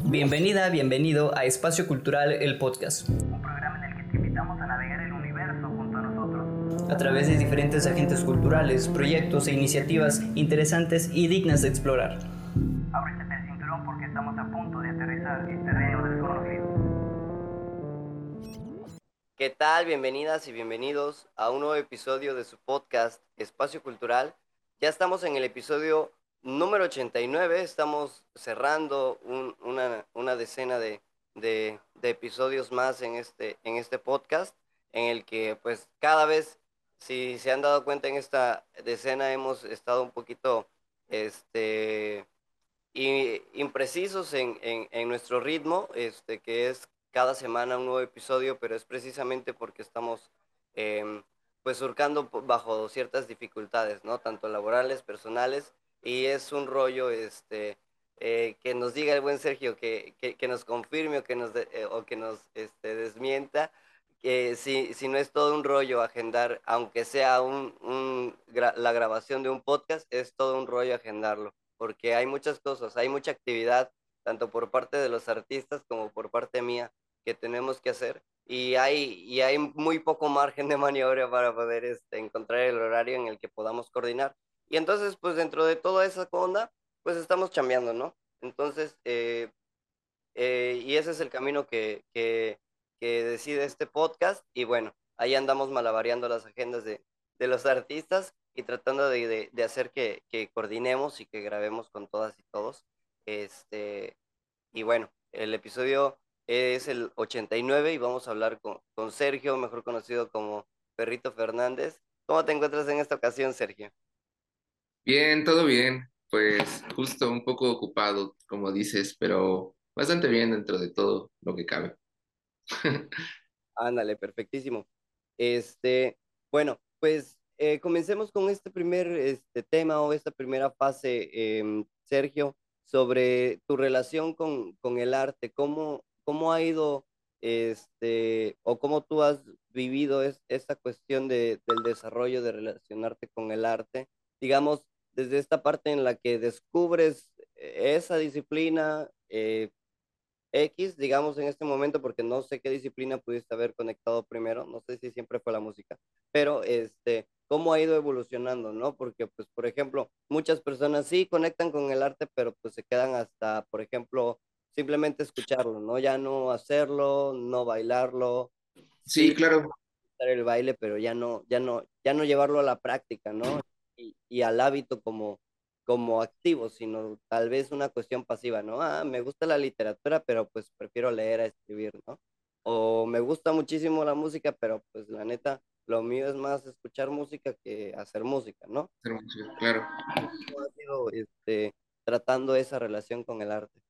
Bienvenida, bienvenido a Espacio Cultural, el podcast. Un programa en el que te invitamos a navegar el universo junto a nosotros. A través de diferentes agentes culturales, proyectos e iniciativas interesantes y dignas de explorar. Ábrete el cinturón porque estamos a punto de aterrizar en terreno desconocido. ¿Qué tal? Bienvenidas y bienvenidos a un nuevo episodio de su podcast Espacio Cultural. Ya estamos en el episodio número 89, estamos cerrando un- una, una decena de, de- episodios más en este, en este podcast, en el que pues cada vez, si se han dado cuenta en esta decena, hemos estado un poquito este, i- imprecisos en, en, en nuestro ritmo, este, que es cada semana un nuevo episodio, pero es precisamente porque estamos em, pues surcando bajo ciertas dificultades, ¿no? Tanto laborales, personales, y es un rollo, este, eh, que nos diga el buen Sergio, que, que, que nos confirme o que nos, eh, o que nos este, desmienta, que si, si no es todo un rollo agendar, aunque sea un, un la grabación de un podcast, es todo un rollo agendarlo, porque hay muchas cosas, hay mucha actividad, tanto por parte de los artistas como por parte mía, que tenemos que hacer, y hay, y hay muy poco margen de maniobra para poder este, encontrar el horario en el que podamos coordinar. Y entonces, pues dentro de toda esa onda, pues estamos chambeando, ¿no? Entonces, eh, eh, y ese es el camino que, que, decide este podcast. Y bueno, ahí andamos malabareando las agendas de, de los artistas y tratando de, de, de hacer que, que coordinemos y que grabemos con todas y todos. Este, y bueno, el episodio es el 89 y vamos a hablar con, con Sergio, mejor conocido como Perrito Fernández. ¿Cómo te encuentras en esta ocasión, Sergio? Bien, todo bien. Pues justo un poco ocupado, como dices, pero bastante bien dentro de todo lo que cabe. Ándale, perfectísimo. Este, bueno, pues eh, comencemos con este primer este, tema o esta primera fase, em, Sergio, sobre tu relación con, con el arte. ¿Cómo, cómo ha ido, este, o cómo tú has vivido es- esta cuestión de, del desarrollo de relacionarte con el arte? Digamos, desde esta parte en la que descubres esa disciplina, eh, X, digamos, en este momento, porque no sé qué disciplina pudiste haber conectado primero, no sé si siempre fue la música, pero este, cómo ha ido evolucionando, ¿no? Porque, pues, por ejemplo, muchas personas sí conectan con el arte, pero pues se quedan hasta, por ejemplo, simplemente escucharlo, ¿no? Ya no hacerlo, no bailarlo, Sí, claro. hacer el baile, pero ya no, ya no, ya no llevarlo a la práctica, ¿no? Y, y al hábito como, como activo, sino tal vez una cuestión pasiva, ¿no? Ah, me gusta la literatura, pero pues prefiero leer a escribir, ¿no? O me gusta muchísimo la música, pero pues la neta, lo mío es más escuchar música que hacer música, ¿no? hacer música, Claro. ¿Cómo ha sido, este, tratando esa relación con el arte?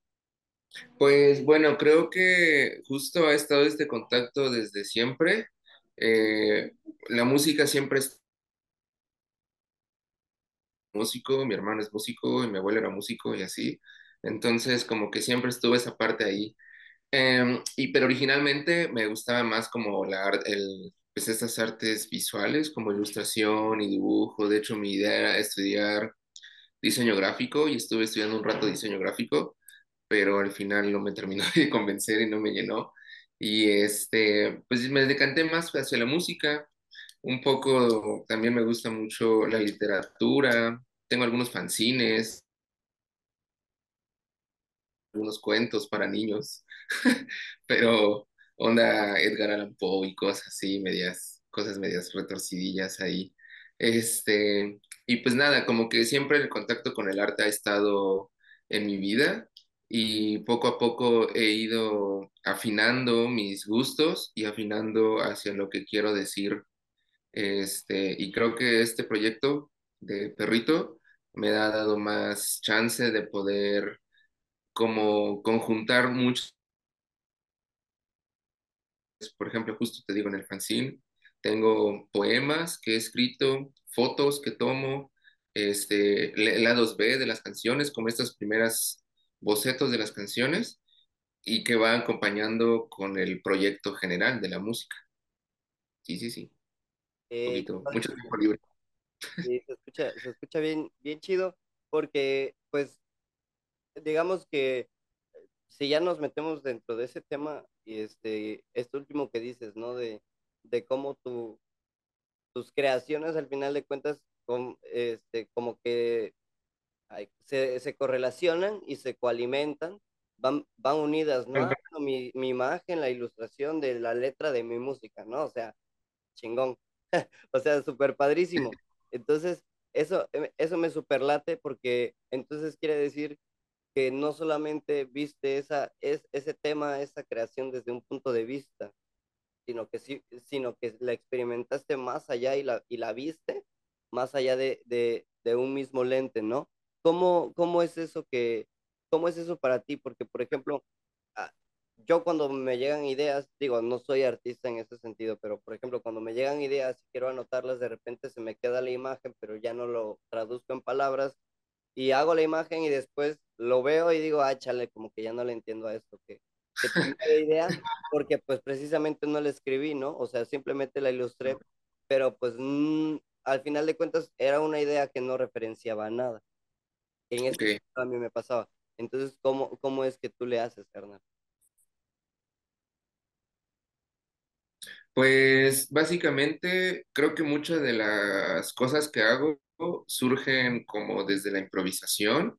Pues bueno, creo que justo ha estado este contacto desde siempre. Eh, la música siempre es músico, mi hermano es músico y mi abuelo era músico y así. Entonces, como que siempre estuvo esa parte ahí. Em, y pero originalmente me gustaba más como la el, pues estas artes visuales, como ilustración y dibujo. De hecho, mi idea era estudiar diseño gráfico y estuve estudiando un rato diseño gráfico, pero al final no me terminó de convencer y no me llenó. Y este, pues me decanté más hacia la música. Un poco también me gusta mucho la literatura. Tengo algunos fanzines, algunos cuentos para niños, pero onda Edgar Allan Poe y cosas así, medias, cosas medias retorcidillas ahí. Este, y pues nada, como que siempre el contacto con el arte ha estado en mi vida y poco a poco he ido afinando mis gustos y afinando hacia lo que quiero decir. Este, y creo que este proyecto de Perrito me ha dado más chance de poder como conjuntar muchos, por ejemplo, justo te digo en el fanzine, tengo poemas que he escrito, fotos que tomo, este, lados B de las canciones, como estas primeras bocetos de las canciones, y que va acompañando con el proyecto general de la música. Sí, sí, sí, Eh, poquito, mucho tiempo libre. Sí, se escucha, se escucha bien, bien chido, porque, pues, digamos que si ya nos metemos dentro de ese tema, y este, este último que dices, ¿no? De, de cómo tu, tus creaciones al final de cuentas, con, este, como que ay, se, se correlacionan y se coalimentan, van, van unidas, ¿no? Ah, mi, mi imagen, la ilustración de la letra de mi música, ¿no? O sea, chingón. o sea, súper padrísimo. Entonces, eso, eso me superlate porque entonces quiere decir que no solamente viste esa, es, ese tema, esa creación desde un punto de vista, sino que, sí, sino que la experimentaste más allá y la, y la viste más allá de, de, de un mismo lente, ¿no? ¿Cómo, ¿Cómo es eso que, cómo es eso para ti? Porque, por ejemplo, yo cuando me llegan ideas, digo, no soy artista en ese sentido, pero por ejemplo, cuando me llegan ideas y quiero anotarlas, de repente se me queda la imagen, pero ya no lo traduzco en palabras y hago la imagen y después lo veo y digo, ah, chale, como que ya no le entiendo a esto, que, que tengo idea, porque pues precisamente no la escribí, ¿no? O sea, simplemente la ilustré, pero pues mm, al final de cuentas era una idea que no referenciaba a nada. En a mí me pasaba. Entonces, ¿cómo, ¿cómo es que tú le haces, carnal? Pues básicamente creo que muchas de las cosas que hago surgen como desde la improvisación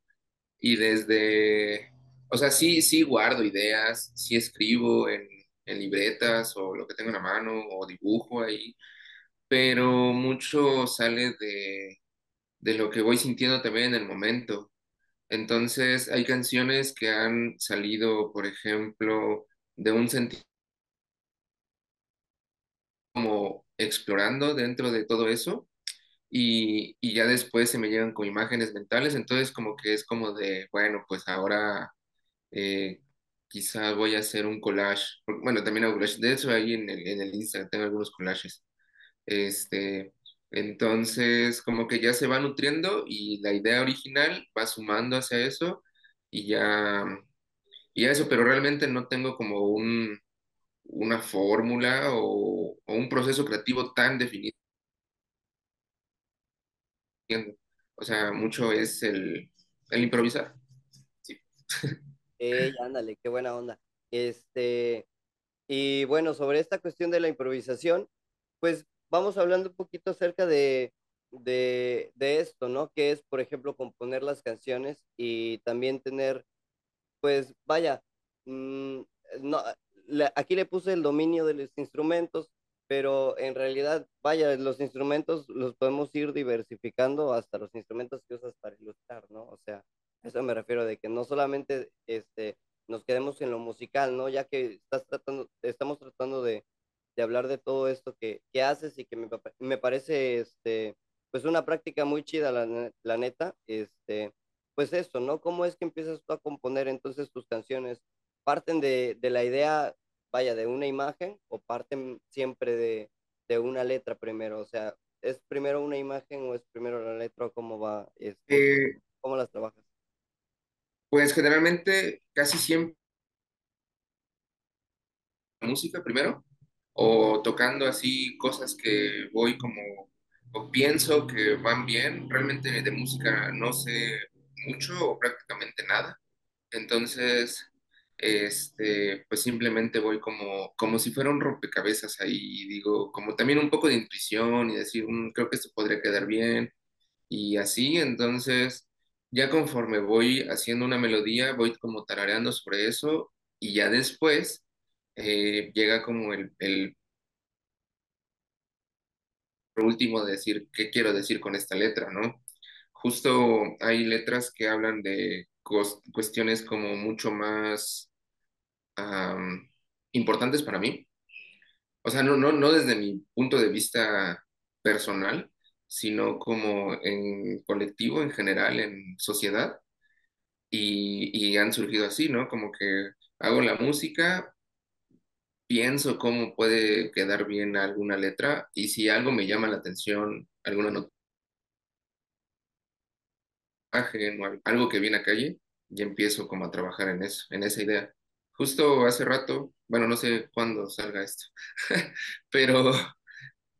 y desde, o sea, sí, sí guardo ideas, sí escribo en, en libretas o lo que tengo en la mano o dibujo ahí, pero mucho sale de, de lo que voy sintiendo también en el momento. Entonces, hay canciones que han salido, por ejemplo, de un sentido como explorando dentro de todo eso y, y ya después se me llegan con imágenes mentales, entonces como que es como de, bueno, pues ahora eh, quizá voy a hacer un collage, bueno, también hago collage, de hecho ahí en el, en el Instagram tengo algunos collages, este, entonces como que ya se va nutriendo y la idea original va sumando hacia eso y ya, y ya eso, pero realmente no tengo como un, una fórmula o, o un proceso creativo tan definido O sea, mucho es el, el improvisar. Sí. Ándale, qué buena onda. Este, y bueno, sobre esta cuestión de la improvisación, pues vamos hablando un poquito acerca de, de, de esto, ¿no? Que es, por ejemplo, componer las canciones y también tener, pues, vaya, mm, no, aquí le puse el dominio de los instrumentos, pero en realidad, vaya, los instrumentos los podemos ir diversificando hasta los instrumentos que usas para ilustrar, ¿no? O sea, eso me refiero de que no solamente este, nos quedemos en lo musical, ¿no? Ya que estás tratando, estamos tratando de, de hablar de todo esto que, que haces y que me, me parece, este, pues una práctica muy chida, la neta, este, pues esto, ¿no? ¿Cómo es que empiezas tú a componer entonces tus canciones? ¿Parten de, de la idea vaya, de una imagen o parten siempre de, de una letra primero? O sea, ¿es primero una imagen o es primero la letra cómo va, este, Eh, cómo las trabajas? pues generalmente casi siempre música primero o tocando así cosas que voy como o pienso que van bien. Realmente de música no sé mucho o prácticamente nada. Entonces, este, pues simplemente voy como, como si fuera un rompecabezas ahí digo, como también un poco de intuición y decir, "Mm, creo que esto podría quedar bien y así, entonces, ya conforme voy haciendo una melodía, voy como tarareando sobre eso y ya después eh, llega como el, el último de decir qué quiero decir con esta letra, ¿no? Justo hay letras que hablan de cuestiones como mucho más importantes para mí. O sea, no, no, no desde mi punto de vista personal, sino como en colectivo, en general, en sociedad. Y, y han surgido así, ¿no? Como que hago la música, pienso cómo puede quedar bien alguna letra y si algo me llama la atención, alguna imagen o al- algo que viene a calle, ya empiezo como a trabajar en eso, en esa idea. Justo hace rato, bueno, no sé cuándo salga esto, pero,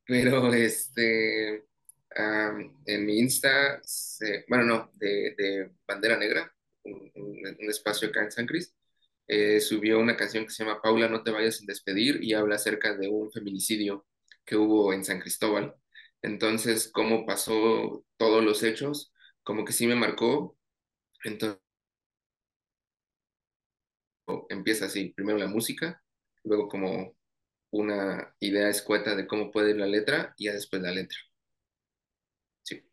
pero este, en mi Insta, se- bueno, no, de, de Bandera Negra, un espacio acá en San Cris, eh, subió una canción que se llama Paula, no te vayas sin despedir y habla acerca de un feminicidio que hubo en San Cristóbal. Entonces, cómo pasó todos los hechos, como que sí me marcó. Entonces, empieza así, primero la música, luego como una idea escueta de cómo puede ir la letra y ya después la letra. Sí.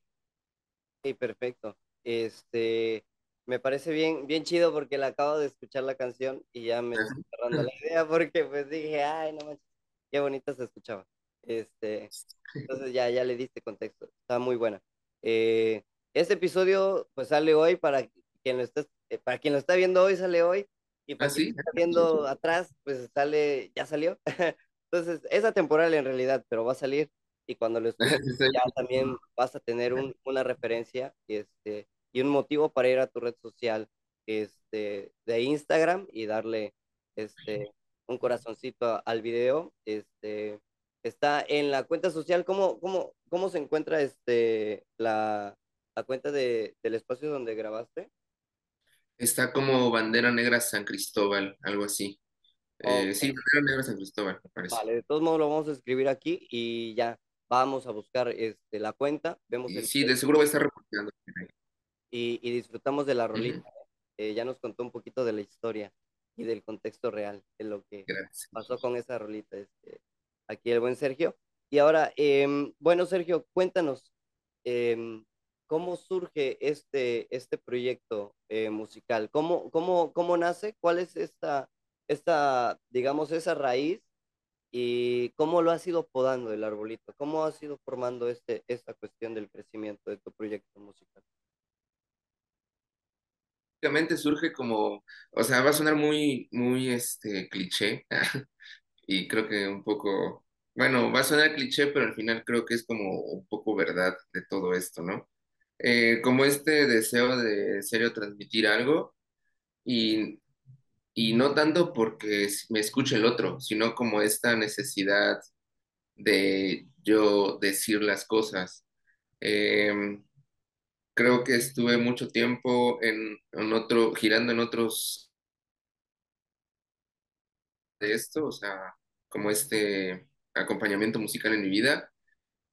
Sí, perfecto. Este, me parece bien, bien chido porque la acabo de escuchar la canción y ya me estoy cerrando la idea porque pues dije, ay, no manches, qué bonita se escuchaba. Este, entonces ya, ya le diste contexto, está muy buena. Eh, este episodio pues sale hoy para quien lo está, eh, para quien lo está viendo hoy sale hoy y para ¿Ah, sí? viendo atrás pues sale, ya salió. Entonces es atemporal en realidad, pero va a salir y cuando lo escuches ya también vas a tener un- una referencia este, y un motivo para ir a tu red social este, de Instagram y darle este, un corazoncito al video. Este, está en la cuenta social. ¿Cómo, cómo, cómo se encuentra este, la, la cuenta de, del espacio donde grabaste? Está como Bandera Negra San Cristóbal, algo así. Eh, sí, Bandera Negra San Cristóbal, me parece. Vale, de todos modos lo vamos a escribir aquí y ya vamos a buscar este, la cuenta, vemos el sí, de seguro va a estar reportando. y, y disfrutamos de la rolita. Eh, ya nos contó un poquito de la historia y del contexto real de lo que Gracias. pasó con esa rolita, este, aquí el buen Sergio. Y ahora, em, bueno, Sergio, cuéntanos, em, ¿cómo surge este, este proyecto eh, musical? ¿Cómo, cómo, cómo nace? ¿Cuál es esta, esta, digamos, esa raíz? ¿Y cómo lo has ido podando el arbolito? ¿Cómo has ido formando este, esta cuestión del crecimiento de tu proyecto musical? Básicamente surge como, o sea, va a sonar muy, muy, este, cliché, y creo que un poco, bueno, va a sonar cliché, pero al final creo que es como un poco verdad de todo esto, ¿no? Eh, como este deseo de en serio transmitir algo y, y no tanto porque me escuche el otro, sino como esta necesidad de yo decir las cosas. Em, creo que estuve mucho tiempo en, en otro, girando en otros de esto, o sea, como este acompañamiento musical en mi vida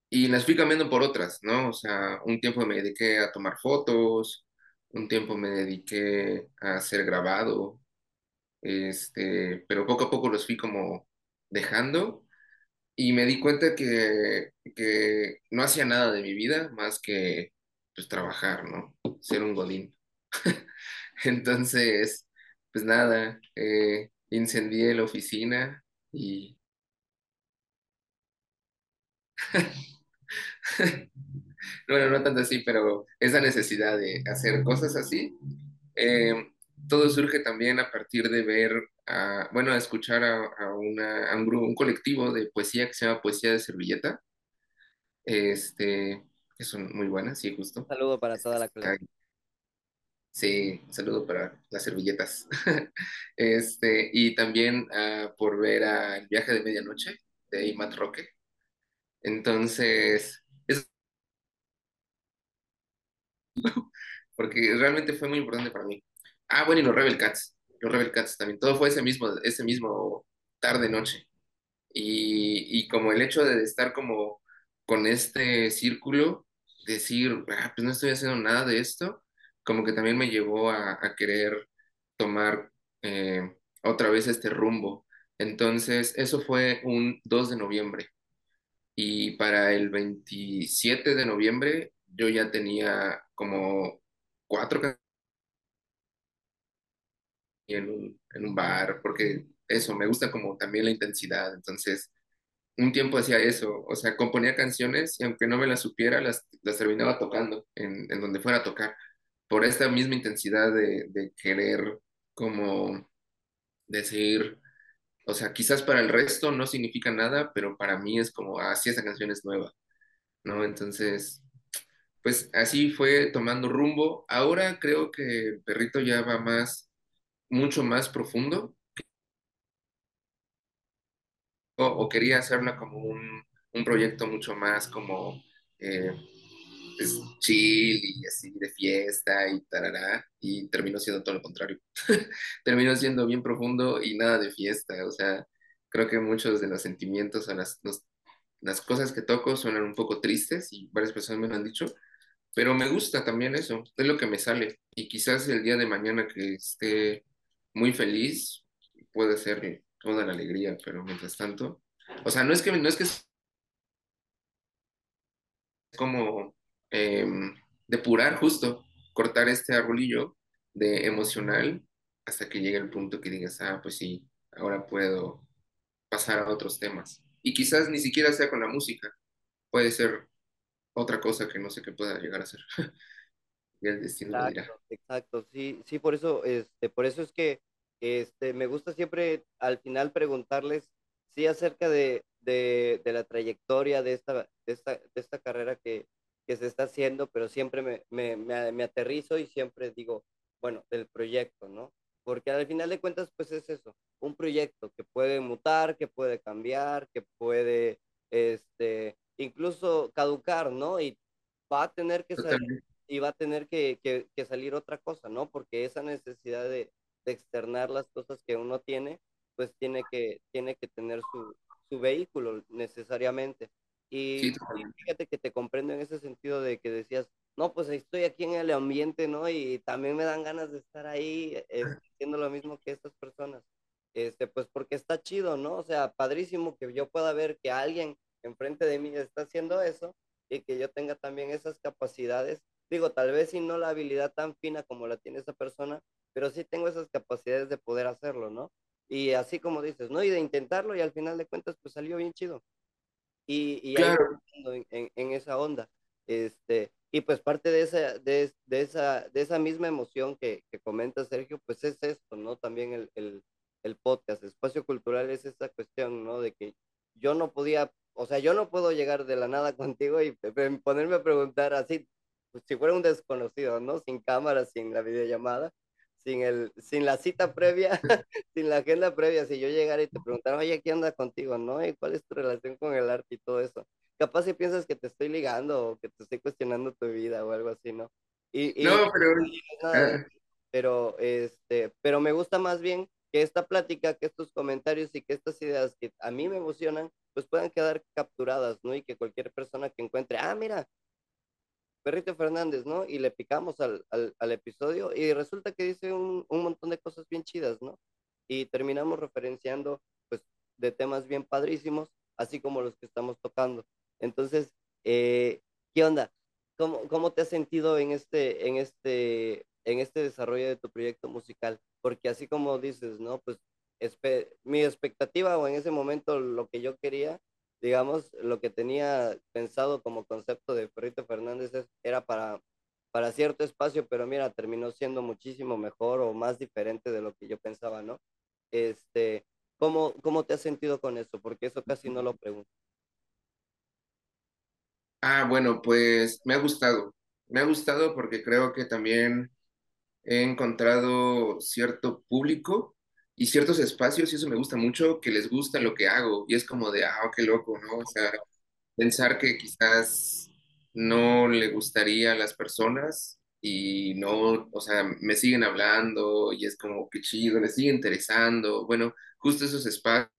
y las fui cambiando por otras, ¿no? O sea, un tiempo me dediqué a tomar fotos, un tiempo me dediqué a hacer grabado, este, pero poco a poco los fui como dejando y me di cuenta que, que no hacía nada de mi vida más que pues trabajar, ¿no? Ser un godín. Entonces, pues nada, eh, incendié la oficina y bueno, no tanto así, pero esa necesidad de hacer cosas así, eh, todo surge también a partir de ver, a, bueno, a escuchar a, a una, a un grupo, un colectivo de poesía que se llama Poesía de Servilleta, este, que son muy buenas, sí, Un justo. saludo para toda Estas la colectiva. Sí, un saludo para las servilletas. Este, y también ah, por ver a El viaje de medianoche de Imad Roque. Entonces, es porque realmente fue muy importante para mí. Ah, bueno, y los Rebel Cats. Los Rebel Cats también. Todo fue ese mismo, ese mismo tarde-noche. Y, y como el hecho de estar como con este círculo, decir, ah, pues no estoy haciendo nada de esto, como que también me llevó a, a querer tomar eh, otra vez este rumbo. Entonces, eso fue un 2 de noviembre. Y para el 27 de noviembre yo ya tenía como cuatro en un, en un bar, porque eso, me gusta como también la intensidad. Entonces, un tiempo hacía eso, o sea, componía canciones y aunque no me las supiera, las, las terminaba tocando en, en donde fuera a tocar, por esta misma intensidad de, querer como decir, o sea, quizás para el resto no significa nada, pero para mí es como, ah, esa canción es nueva, ¿no? Entonces, pues así fue tomando rumbo. Ahora creo que perrito ya va más, mucho más profundo, o, o quería hacerla como un, un proyecto mucho más como... eh, pues, chill y así de fiesta y tarará, y terminó siendo todo lo contrario. terminó siendo bien profundo y nada de fiesta, o sea, creo que muchos de los sentimientos o las, las cosas que toco suenan un poco tristes y varias personas me lo han dicho, pero me gusta también eso, es lo que me sale. Y quizás el día de mañana que esté muy feliz, puede ser toda la alegría, pero mientras tanto, o sea, no es que, no es que es como em, depurar justo, cortar este arbolillo de emocional hasta que llegue el punto que digas, ah, pues sí, ahora puedo pasar a otros temas. Y quizás ni siquiera sea con la música, puede ser otra cosa que no sé qué pueda llegar a ser. y el destino lo dirá. Exacto, sí, sí, por eso, este, por eso es que este, me gusta siempre al final preguntarles, sí, acerca de, de, de la trayectoria de esta, de esta, de esta carrera que, que se está haciendo, pero siempre me, me, me, me aterrizo y siempre digo, bueno, del proyecto, ¿no? Porque al final de cuentas, pues es eso, un proyecto que puede mutar, que puede cambiar, que puede, este, incluso caducar, ¿no? Y va a tener que salir, y va a tener que, que, que, salir otra cosa, ¿no? Porque esa necesidad de, de, externar las cosas que uno tiene, pues tiene que, tiene que tener su, su vehículo necesariamente. Y, y, fíjate que te comprendo en ese sentido de que decías, no, pues estoy aquí en el ambiente, ¿no? Y también me dan ganas de estar ahí este, haciendo lo mismo que estas personas. Este, pues porque está chido, ¿no? O sea, padrísimo que yo pueda ver que alguien enfrente de mí está haciendo eso y que yo tenga también esas capacidades. Digo, tal vez si no la habilidad tan fina como la tiene esa persona, pero sí tengo esas capacidades de poder hacerlo, ¿no? Y así como dices, ¿no? Y de intentarlo y al final de cuentas pues salió bien chido. Y, y claro. ahí en, en, esa onda. Este, y pues parte de esa, de, de esa, de esa misma emoción que, que, comenta Sergio, pues es esto, ¿no? También el, el, el podcast, espacio cultural es esa cuestión, ¿no? De que yo no podía o sea, yo no puedo llegar de la nada contigo y ponerme a preguntar así, pues, si fuera un desconocido, ¿no? Sin cámara, sin la videollamada, sin, el, sin la cita previa, sin la agenda previa, si yo llegara y te preguntara, oye, ¿qué anda contigo, no? ¿Y cuál es tu relación con el arte y todo eso? Capaz si piensas que te estoy ligando o que te estoy cuestionando tu vida o algo así, ¿no? Y, y no, pero... Nada, pero, este, pero me gusta más bien que esta plática, que estos comentarios y que estas ideas que a mí me emocionan, pues puedan quedar capturadas, ¿no? Y que cualquier persona que encuentre, ah, mira, Perrito Fernández, ¿no? Y le picamos al, al, episodio y resulta que dice un, un, montón de cosas bien chidas, ¿no? Y terminamos referenciando, pues, de temas bien padrísimos, así como los que estamos tocando. Entonces, eh, ¿qué onda? ¿Cómo, ¿Cómo te has sentido en este, en este, en este desarrollo de tu proyecto musical? Porque así como dices, ¿no? Pues mi expectativa o en ese momento lo que yo quería, digamos, lo que tenía pensado como concepto de Perrito Fernández es, era para, para cierto espacio, pero mira, terminó siendo muchísimo mejor o más diferente de lo que yo pensaba, ¿no? Este, ¿cómo, cómo te has sentido con eso? Porque eso casi no lo pregunto. Ah, bueno, pues me ha gustado. Me ha gustado porque creo que también he encontrado cierto público y ciertos espacios, y eso me gusta mucho, que les gusta lo que hago, y es como de, ah, qué loco, ¿no? O sea, pensar que quizás no le gustaría a las personas y no, o sea, me siguen hablando y es como, qué chido, les sigue interesando, bueno, justo esos espacios,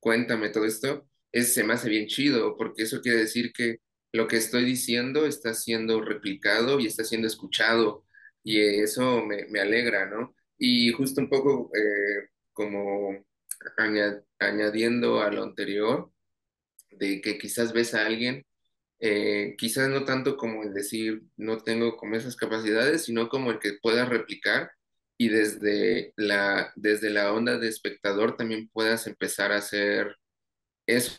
cuéntame todo esto, es, se me hace bien chido, porque eso quiere decir que lo que estoy diciendo está siendo replicado y está siendo escuchado y eso me, me alegra, ¿no? Y justo un poco eh, como añad, añadiendo a lo anterior, de que quizás ves a alguien, eh, quizás no tanto como el decir no tengo como esas capacidades, sino como el que pueda replicar y desde la, desde la onda de espectador también puedas empezar a hacer eso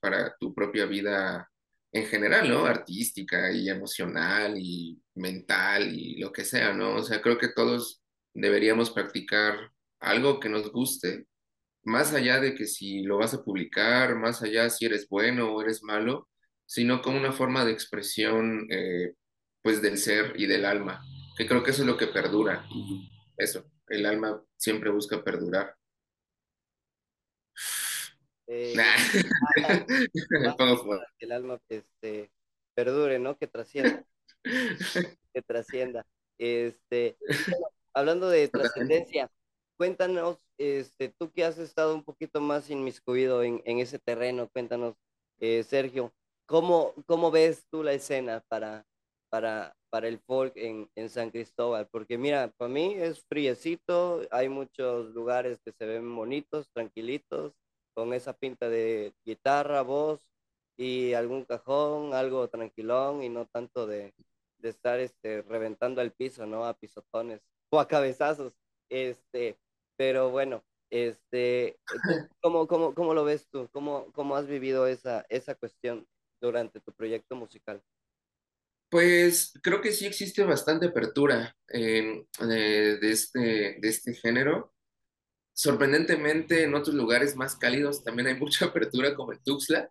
para tu propia vida en general, ¿no? Artística y emocional y mental y lo que sea, ¿no? O sea, creo que todos deberíamos practicar algo que nos guste, más allá de que si lo vas a publicar, más allá si eres bueno o eres malo, sino como una forma de expresión, eh, pues, del ser y del alma, que creo que eso es lo que perdura. Eso, el alma siempre busca perdurar. Eh, ah, que el alma este, perdure, ¿no? Que trascienda, que trascienda. Este, bueno, hablando de trascendencia, cuéntanos, este, tú que has estado un poquito más inmiscuido en, en ese terreno, cuéntanos, eh, Sergio, ¿cómo, cómo ves tú la escena para, para, para el folk en, en San Cristóbal? Porque mira, para mí es friecito, hay muchos lugares que se ven bonitos, tranquilitos, con esa pinta de guitarra, voz y algún cajón, algo tranquilón y no tanto de, de estar este, reventando el piso, ¿no? A pisotones o a cabezazos. Este, pero bueno, este, ¿tú ¿cómo, cómo, cómo lo ves tú? ¿Cómo, cómo has vivido esa, esa cuestión durante tu proyecto musical? Pues creo que sí existe bastante apertura eh, de este, de este género. Sorprendentemente, en otros lugares más cálidos también hay mucha apertura, como en Tuxtla.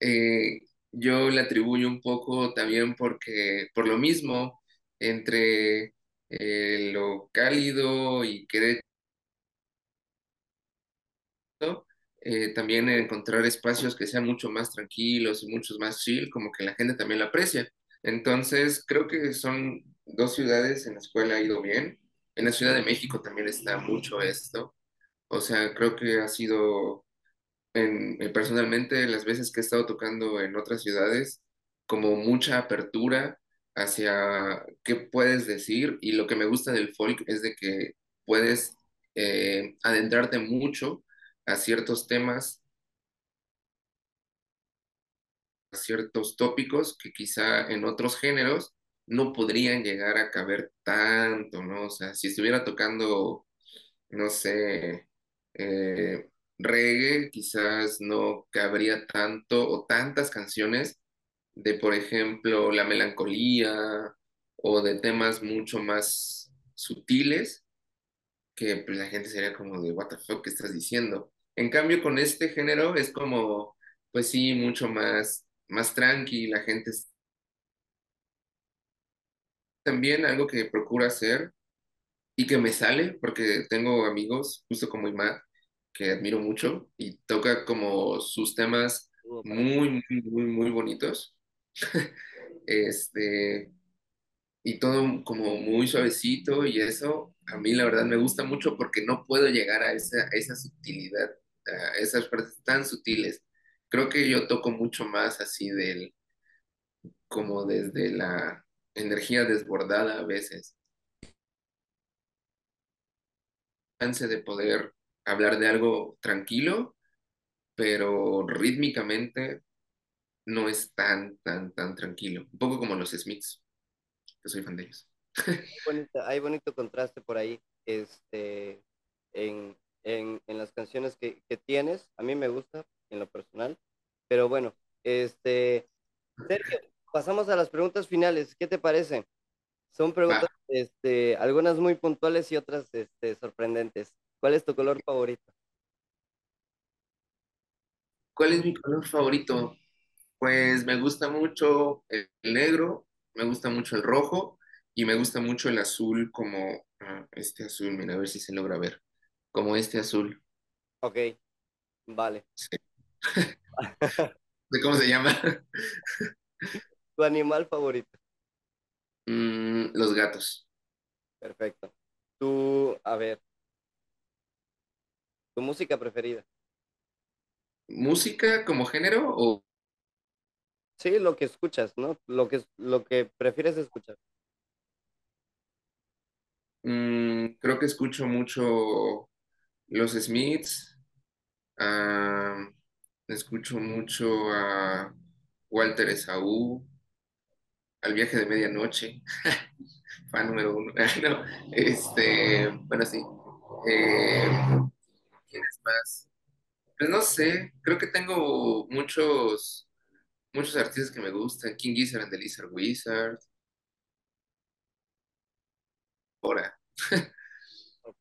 Eh, yo le atribuyo un poco también porque, por lo mismo, entre eh, lo cálido y querer eh, también encontrar espacios que sean mucho más tranquilos y muchos más chill, como que la gente también lo aprecia. Entonces, creo que son dos ciudades en las cuales ha ido bien. En la Ciudad de México también está mucho esto. O sea, creo que ha sido, en, eh, personalmente, las veces que he estado tocando en otras ciudades, como mucha apertura hacia qué puedes decir. Y lo que me gusta del folk es de que puedes eh, adentrarte mucho a ciertos temas, a ciertos tópicos que quizá en otros géneros no podrían llegar a caber tanto, ¿no? O sea, si estuviera tocando, no sé, eh, reggae, quizás no cabría tanto o tantas canciones de, por ejemplo, la melancolía o de temas mucho más sutiles que pues, la gente sería como de, what the fuck, ¿qué estás diciendo? En cambio, con este género es como, pues sí, mucho más, más tranqui, la gente también algo que procuro hacer y que me sale, porque tengo amigos, justo como Imad, que admiro mucho y toca como sus temas muy, muy, muy, muy bonitos. Este, y todo como muy suavecito y eso a mí la verdad me gusta mucho porque no puedo llegar a esa, a esa sutilidad, a esas partes tan sutiles. Creo que yo toco mucho más así del, como desde la energía desbordada a veces, chance de poder hablar de algo tranquilo, pero rítmicamente no es tan, tan, tan tranquilo. Un poco como los Smiths, que soy fan de ellos. bonito- hay bonito contraste por ahí, este, en, en, en las canciones que, que tienes. A mí me gusta, en lo personal. Pero bueno, este, Sergio, pasamos a las preguntas finales. ¿Qué te parece? Son preguntas, este, algunas muy puntuales y otras, este, sorprendentes. ¿Cuál es tu color favorito? ¿cuál es mi color favorito? Pues me gusta mucho el negro, me gusta mucho el rojo y me gusta mucho el azul como ah, este azul, mira, a ver si se logra ver, como este azul. Ok, vale. Sí. ¿De cómo se llama? ¿Tu animal favorito? Mm, los gatos. Perfecto. Tu, a ver, tu música preferida. ¿Música como género o Sí, lo que escuchas, ¿no? Lo que, lo que prefieres escuchar. mm, creo que escucho mucho los Smiths, escucho mucho a Walter Esaú, al viaje de medianoche. fan número uno. No, este, bueno, sí. Eh, ¿quién es más? Pues no sé, creo que tengo muchos, muchos artistas que me gustan. King Gizzard and the Lizard Wizard. Ahora, Ok.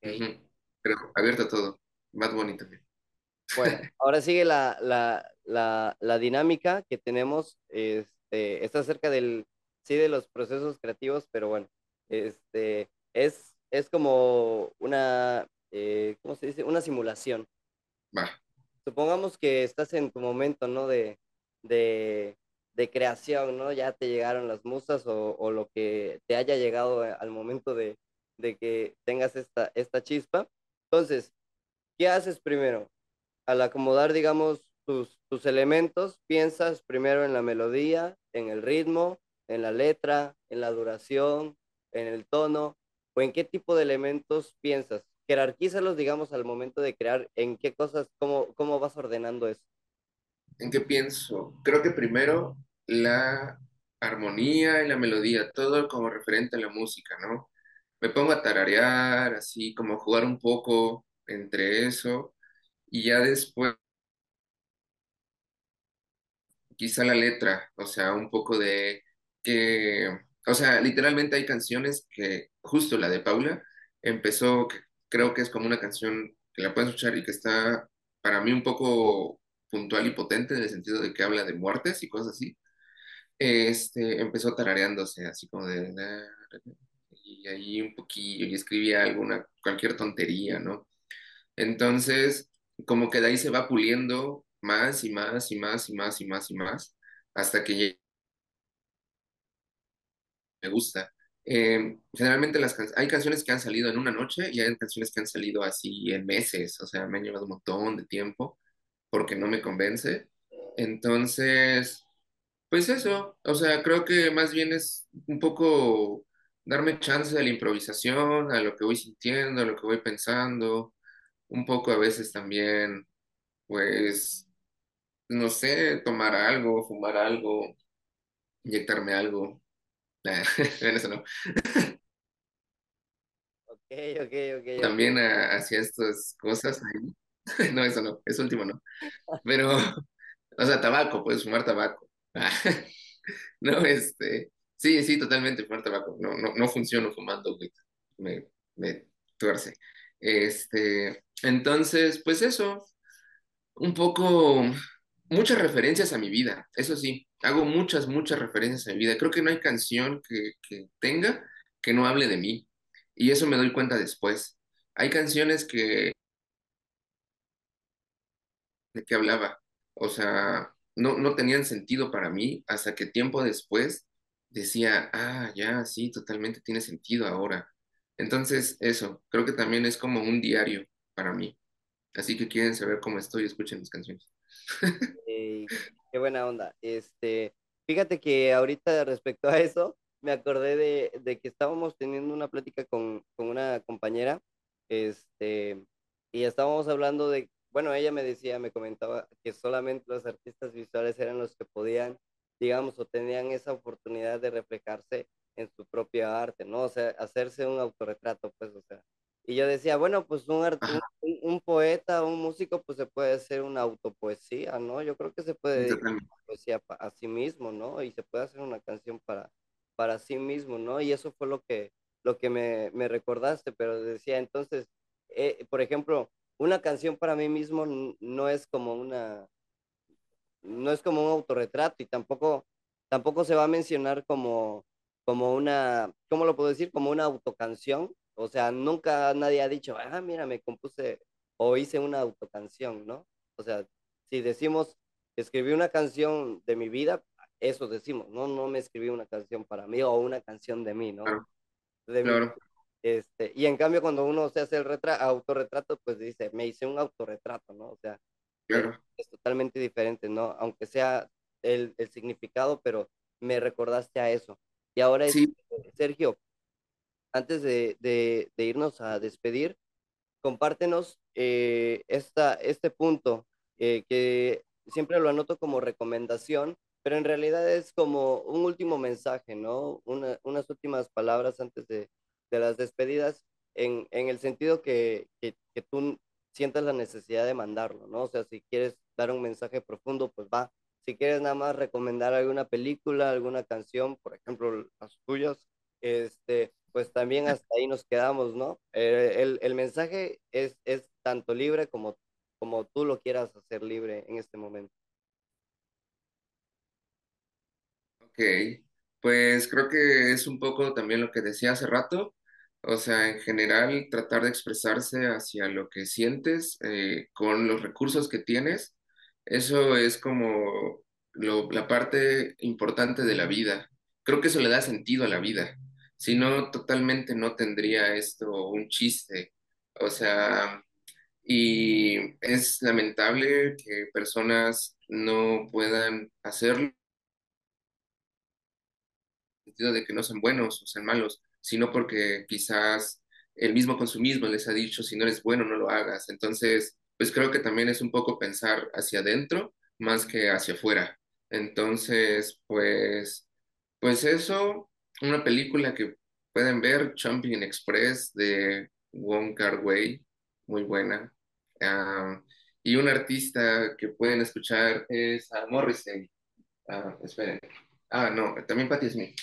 pero abierto a todo. Bad Bunny también. Bueno, ahora sigue la, la, la, la dinámica que tenemos. Este, está acerca del, sí, de los procesos creativos, pero bueno, este, es, es como una, eh, ¿cómo se dice? Una simulación. Va, supongamos que estás en tu momento, ¿no? De, de, de creación, ¿no? Ya te llegaron las musas o, o lo que te haya llegado al momento de, de que tengas esta, esta chispa. Entonces, ¿qué haces primero? Al acomodar, digamos, tus, tus elementos, piensas primero en la melodía, en el ritmo, en la letra, en la duración, en el tono, o en qué tipo de elementos piensas. Jerarquízalos, digamos, al momento de crear, en qué cosas, cómo, cómo vas ordenando eso. ¿En qué pienso? Creo que primero la armonía y la melodía, todo como referente a la música, ¿no? Me pongo a tararear, así como jugar un poco entre eso, y ya después quizá la letra, o sea, un poco de que, o sea, literalmente hay canciones que, justo la de Paula, empezó, creo que es como una canción que la puedes escuchar y que está para mí un poco puntual y potente en el sentido de que habla de muertes y cosas así. Este, empezó tarareándose, así como de, y ahí un poquillo, y escribía alguna, cualquier tontería, ¿no? Entonces, como que de ahí se va puliendo más y más y más y más y más y más, hasta que me gusta. Eh, generalmente las can- hay canciones que han salido en una noche y hay canciones que han salido así en meses, o sea, me han llevado un montón de tiempo porque no me convence. Entonces, pues eso, o sea, creo que más bien es un poco darme chance de la improvisación, a lo que voy sintiendo, a lo que voy pensando, un poco a veces también, pues, no sé, tomar algo, fumar algo, inyectarme algo. Bueno, eso no. Ok, ok, ok. También ah, hacía estas cosas ahí. No, eso no, eso último no. Pero, o sea, tabaco, puedes fumar tabaco. No, este, sí, sí, totalmente fumar tabaco. No, no, no funciono fumando, güey. Me, me tuerce. Este, entonces, pues eso, un poco, muchas referencias a mi vida, eso sí, hago muchas, muchas referencias a mi vida. Creo que no hay canción que, que tenga que no hable de mí. Y eso me doy cuenta después. Hay canciones que, de qué hablaba. O sea, no, no tenían sentido para mí hasta que tiempo después decía, ah, ya, sí, totalmente tiene sentido ahora. Entonces, eso, creo que también es como un diario para mí. Así que quieren saber cómo estoy, escuchen mis canciones. Ey, qué buena onda. Este, fíjate que ahorita respecto a eso, me acordé de, de que estábamos teniendo una plática con, con una compañera, este, y estábamos hablando de, bueno, ella me decía, me comentaba que solamente los artistas visuales eran los que podían, digamos, o tenían esa oportunidad de reflejarse en su propia arte, ¿no? O sea, hacerse un autorretrato, pues, o sea. Y yo decía, bueno, pues un, un, un- poeta, un músico, pues se puede hacer una autopoesía, ¿no? Yo creo que se puede dedicar totalmente. a la poesía a sí mismo, ¿no? Y se puede hacer una canción para, para sí mismo, ¿no? Y eso fue lo que, lo que me, me recordaste, pero decía, entonces, eh, por ejemplo, una canción para mí mismo no es como una, no es como un autorretrato y tampoco, tampoco se va a mencionar como, como una, ¿cómo lo puedo decir? Como una autocanción. O sea, nunca nadie ha dicho, ah, mira, me compuse o hice una autocanción, ¿no? O sea, si decimos, escribí una canción de mi vida, eso decimos, no, no me escribí una canción para mí o una canción de mí, ¿no? Claro, De mí. claro, Este, y en cambio, cuando uno se hace el retra autorretrato, pues dice, me hice un autorretrato, ¿no? O sea, es, claro. es totalmente diferente, ¿no? Aunque sea el, el significado, pero me recordaste a eso. Y ahora, es, Sí, Sergio, antes de, de, de irnos a despedir, compártenos eh, esta, este punto eh, que siempre lo anoto como recomendación, pero en realidad es como un último mensaje, ¿no? Una- unas últimas palabras antes de, de las despedidas, en, en el sentido que, que, que tú sientas la necesidad de mandarlo, ¿no? O sea, si quieres dar un mensaje profundo, pues va. Si quieres nada más recomendar alguna película, alguna canción, por ejemplo, las tuyas, este, pues también hasta ahí nos quedamos, ¿no? Eh, el, el mensaje es, es tanto libre como, como tú lo quieras hacer libre en este momento. ok. Pues creo que es un poco también lo que decía hace rato. O sea, en general, tratar de expresarse hacia lo que sientes eh, con los recursos que tienes, eso es como lo- la parte importante de la vida. Creo que eso le da sentido a la vida. Si no, totalmente no tendría esto un chiste. O sea, y es lamentable que personas no puedan hacerlo sentido de que no sean buenos o sean malos, sino porque quizás el mismo consumismo les ha dicho, si no eres bueno, no lo hagas. Entonces, pues creo que también es un poco pensar hacia adentro más que hacia afuera. Entonces, pues, pues eso, una película que pueden ver, Jumping Express de Wong Kar-wai, muy buena. Y un artista que pueden escuchar es a Morrissey. Ah, esperen. Ah, no, también Patti Smith.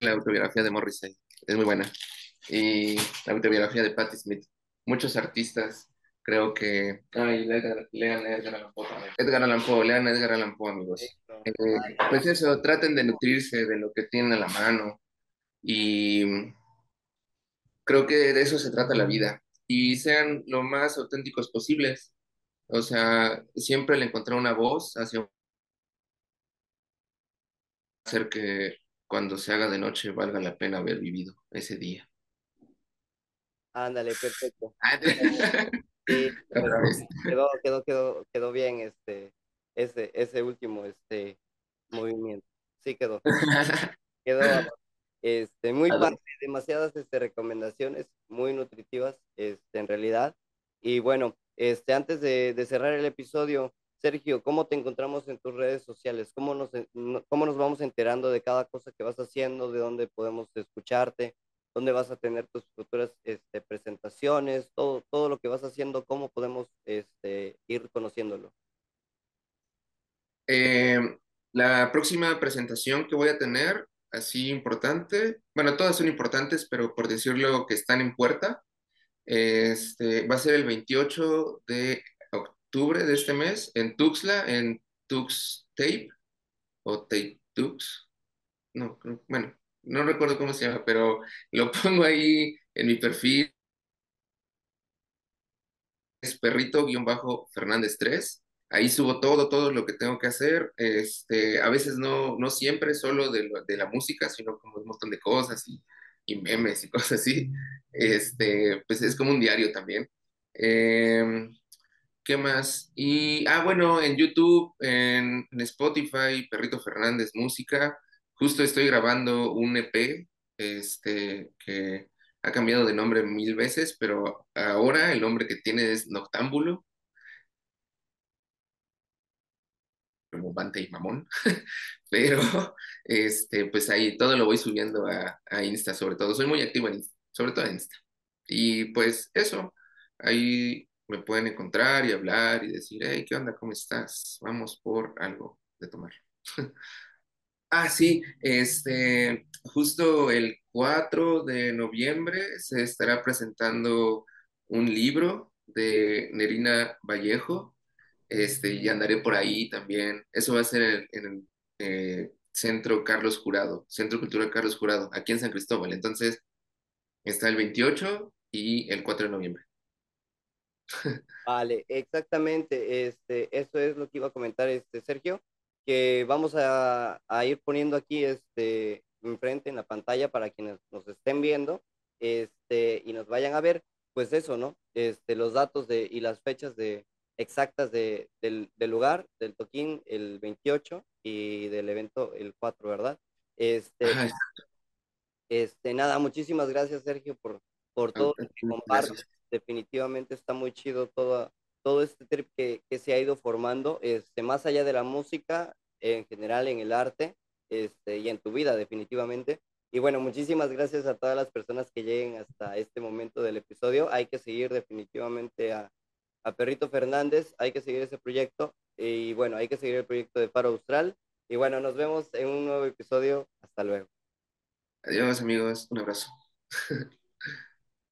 La autobiografía de Morrissey es muy buena. Y la autobiografía de Patti Smith. Muchos artistas, creo que. Ay, lean Edgar Allan Poe también. Edgar Allan Poe, lean Edgar Allan Poe, amigos. Eh, pues eso, traten de nutrirse de lo que tienen a la mano. Y creo que de eso se trata la vida. Y sean lo más auténticos posibles. O sea, siempre le encontrar una voz hacia hacer que cuando se haga de noche valga la pena haber vivido ese día. Ándale, perfecto. Sí, quedó, quedó, quedó, quedó bien este, ese, ese último este movimiento. Sí quedó. Quedó este, muy padre, demasiadas este, recomendaciones, muy nutritivas este, en realidad. Y bueno, este, antes de, de cerrar el episodio, Sergio, ¿cómo te encontramos en tus redes sociales? ¿Cómo nos, no- cómo nos vamos enterando de cada cosa que vas haciendo, de dónde podemos escucharte, dónde vas a tener tus futuras este, presentaciones, todo, todo lo que vas haciendo, cómo podemos este, ir conociéndolo? Eh, la próxima presentación que voy a tener, así importante, bueno, todas son importantes, pero por decirlo que están en puerta, este, va a ser el 28 de octubre de este mes en Tuxtla, en Tux Tape o Tape Tux. No, bueno, no recuerdo cómo se llama, pero lo pongo ahí en mi perfil. Es perrito-fernández 3. Ahí subo todo, todo lo que tengo que hacer. Este, a veces no, no siempre solo de, la música, sino como un montón de cosas y, y memes y cosas así. Este, pues es como un diario también. Em, ¿Qué más? Y, ah, bueno, en YouTube, en, en Spotify, Perrito Fernández Música, justo estoy grabando un EP, este, que ha cambiado de nombre mil veces, pero ahora el nombre que tiene es Noctámbulo, como Bante y Mamón, pero, este, pues ahí todo lo voy subiendo a, a Insta, sobre todo, soy muy activo en Insta, sobre todo en Insta. Y pues eso, ahí me pueden encontrar y hablar y decir, hey, ¿qué onda? ¿Cómo estás? Vamos por algo de tomar. Ah, sí, este, justo el 4 de noviembre se estará presentando un libro de Nerina Vallejo, este, y andaré por ahí también. Eso va a ser en, el eh, Centro Carlos Jurado, Centro Cultural Carlos Jurado, aquí en San Cristóbal. Entonces, está el 28 y el 4 de noviembre. Vale, exactamente, este, eso es lo que iba a comentar este Sergio, que vamos a, a ir poniendo aquí este enfrente en la pantalla para quienes nos estén viendo, este, y nos vayan a ver, pues eso, ¿no? Este, los datos de, y las fechas de exactas de, del, del lugar, del toquín el 28 y del evento el 4, ¿verdad? Este, Ajá, este, nada, muchísimas gracias, Sergio, por, por todo lo que compartes. Definitivamente está muy chido todo, todo este trip que, que se ha ido formando, este, más allá de la música, en general en el arte, este, y en tu vida, definitivamente. Y bueno, muchísimas gracias a todas las personas que lleguen hasta este momento del episodio. Hay que seguir definitivamente a, a Perrito Fernández, hay que seguir ese proyecto. Y bueno, hay que seguir el proyecto de Faro Austral. Y bueno, nos vemos en un nuevo episodio. Hasta luego. Adiós, amigos. Un abrazo.